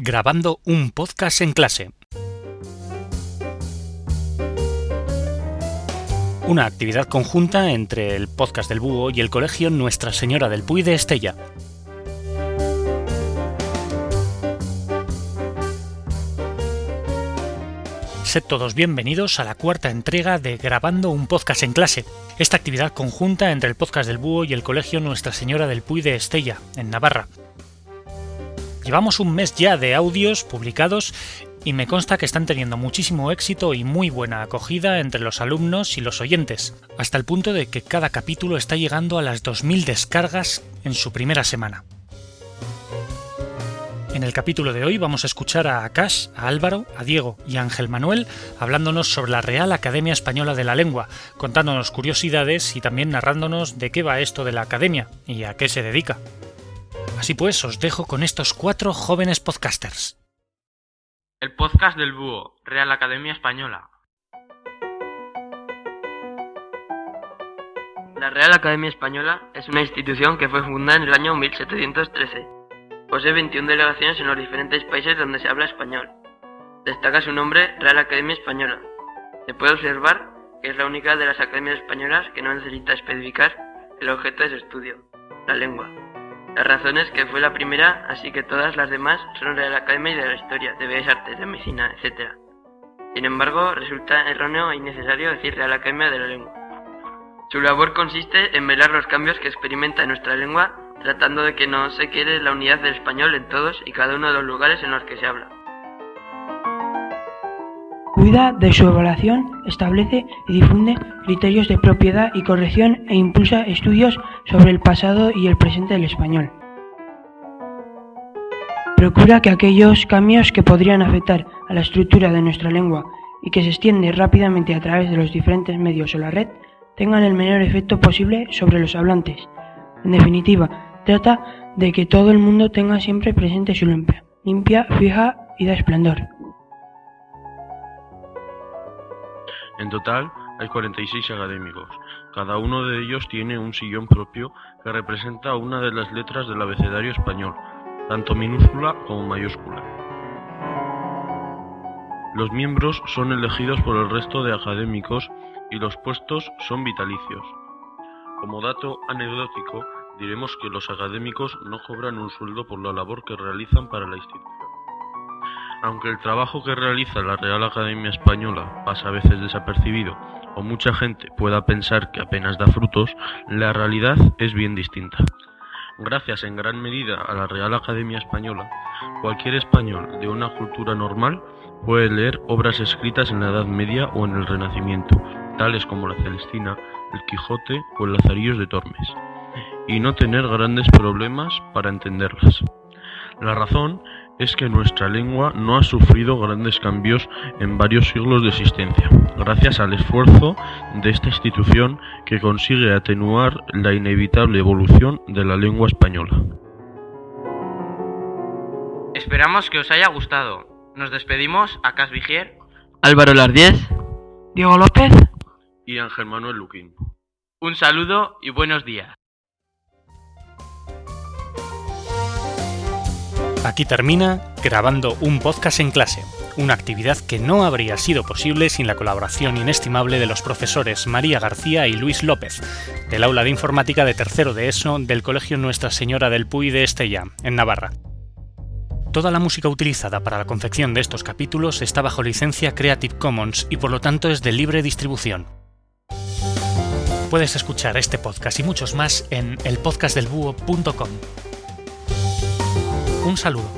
grabando un podcast en clase. Una actividad conjunta entre el podcast del Búho y el colegio Nuestra Señora del Puy de Estella. Sed todos bienvenidos a la cuarta entrega de Grabando un podcast en clase, esta actividad conjunta entre el podcast del Búho y el colegio Nuestra Señora del Puy de Estella, en Navarra. Llevamos un mes ya de audios publicados y me consta que están teniendo muchísimo éxito y muy buena acogida entre los alumnos y los oyentes, hasta el punto de que cada capítulo está llegando a las 2.000 descargas en su primera semana. En el capítulo de hoy vamos a escuchar a Akash, a Álvaro, a Diego y a Ángel Manuel hablándonos sobre la Real Academia Española de la Lengua, contándonos curiosidades y también narrándonos de qué va esto de la academia y a qué se dedica. Así pues, os dejo con estos cuatro jóvenes podcasters. El podcast del Búho, Real Academia Española. La Real Academia Española es una institución que fue fundada en el año 1713. Posee 21 delegaciones en los diferentes países donde se habla español. Destaca su nombre Real Academia Española. Se puede observar que es la única de las academias españolas que no necesita especificar el objeto de su estudio, la lengua. La razón es que fue la primera, así que todas las demás son de la Academia y de la Historia, de Bellas Artes, de Medicina, etc. Sin embargo, resulta erróneo e innecesario decir Real Academia de la Lengua. Su labor consiste en velar los cambios que experimenta nuestra lengua, tratando de que no se quede la unidad del español en todos y cada uno de los lugares en los que se habla. Cuida de su evaluación, establece y difunde criterios de propiedad y corrección e impulsa estudios sobre el pasado y el presente del español. Procura que aquellos cambios que podrían afectar a la estructura de nuestra lengua y que se extiende rápidamente a través de los diferentes medios o la red tengan el menor efecto posible sobre los hablantes. En definitiva, trata de que todo el mundo tenga siempre presente su limpia, limpia, fija y da esplendor. En total hay 46 académicos. Cada uno de ellos tiene un sillón propio que representa una de las letras del abecedario español, tanto minúscula como mayúscula. Los miembros son elegidos por el resto de académicos y los puestos son vitalicios. Como dato anecdótico, diremos que los académicos no cobran un sueldo por la labor que realizan para la institución. Aunque el trabajo que realiza la Real Academia Española pasa a veces desapercibido o mucha gente pueda pensar que apenas da frutos, la realidad es bien distinta. Gracias en gran medida a la Real Academia Española, cualquier español de una cultura normal puede leer obras escritas en la Edad Media o en el Renacimiento, tales como la Celestina, el Quijote o el Lazarillos de Tormes, y no tener grandes problemas para entenderlas. La razón es que nuestra lengua no ha sufrido grandes cambios en varios siglos de existencia, gracias al esfuerzo de esta institución que consigue atenuar la inevitable evolución de la lengua española. Esperamos que os haya gustado. Nos despedimos a Cas Vigier, Álvaro Lardiez, Diego López. Y Ángel Manuel Luquín. un saludo y buenos días. Aquí termina grabando un podcast en clase, una actividad que no habría sido posible sin la colaboración inestimable de los profesores María García y Luis López, del aula de informática de tercero de ESO del Colegio Nuestra Señora del Puy de Estella, en Navarra. Toda la música utilizada para la confección de estos capítulos está bajo licencia Creative Commons y por lo tanto es de libre distribución. Puedes escuchar este podcast y muchos más en elpodcastdelbúho.com. Un saludo.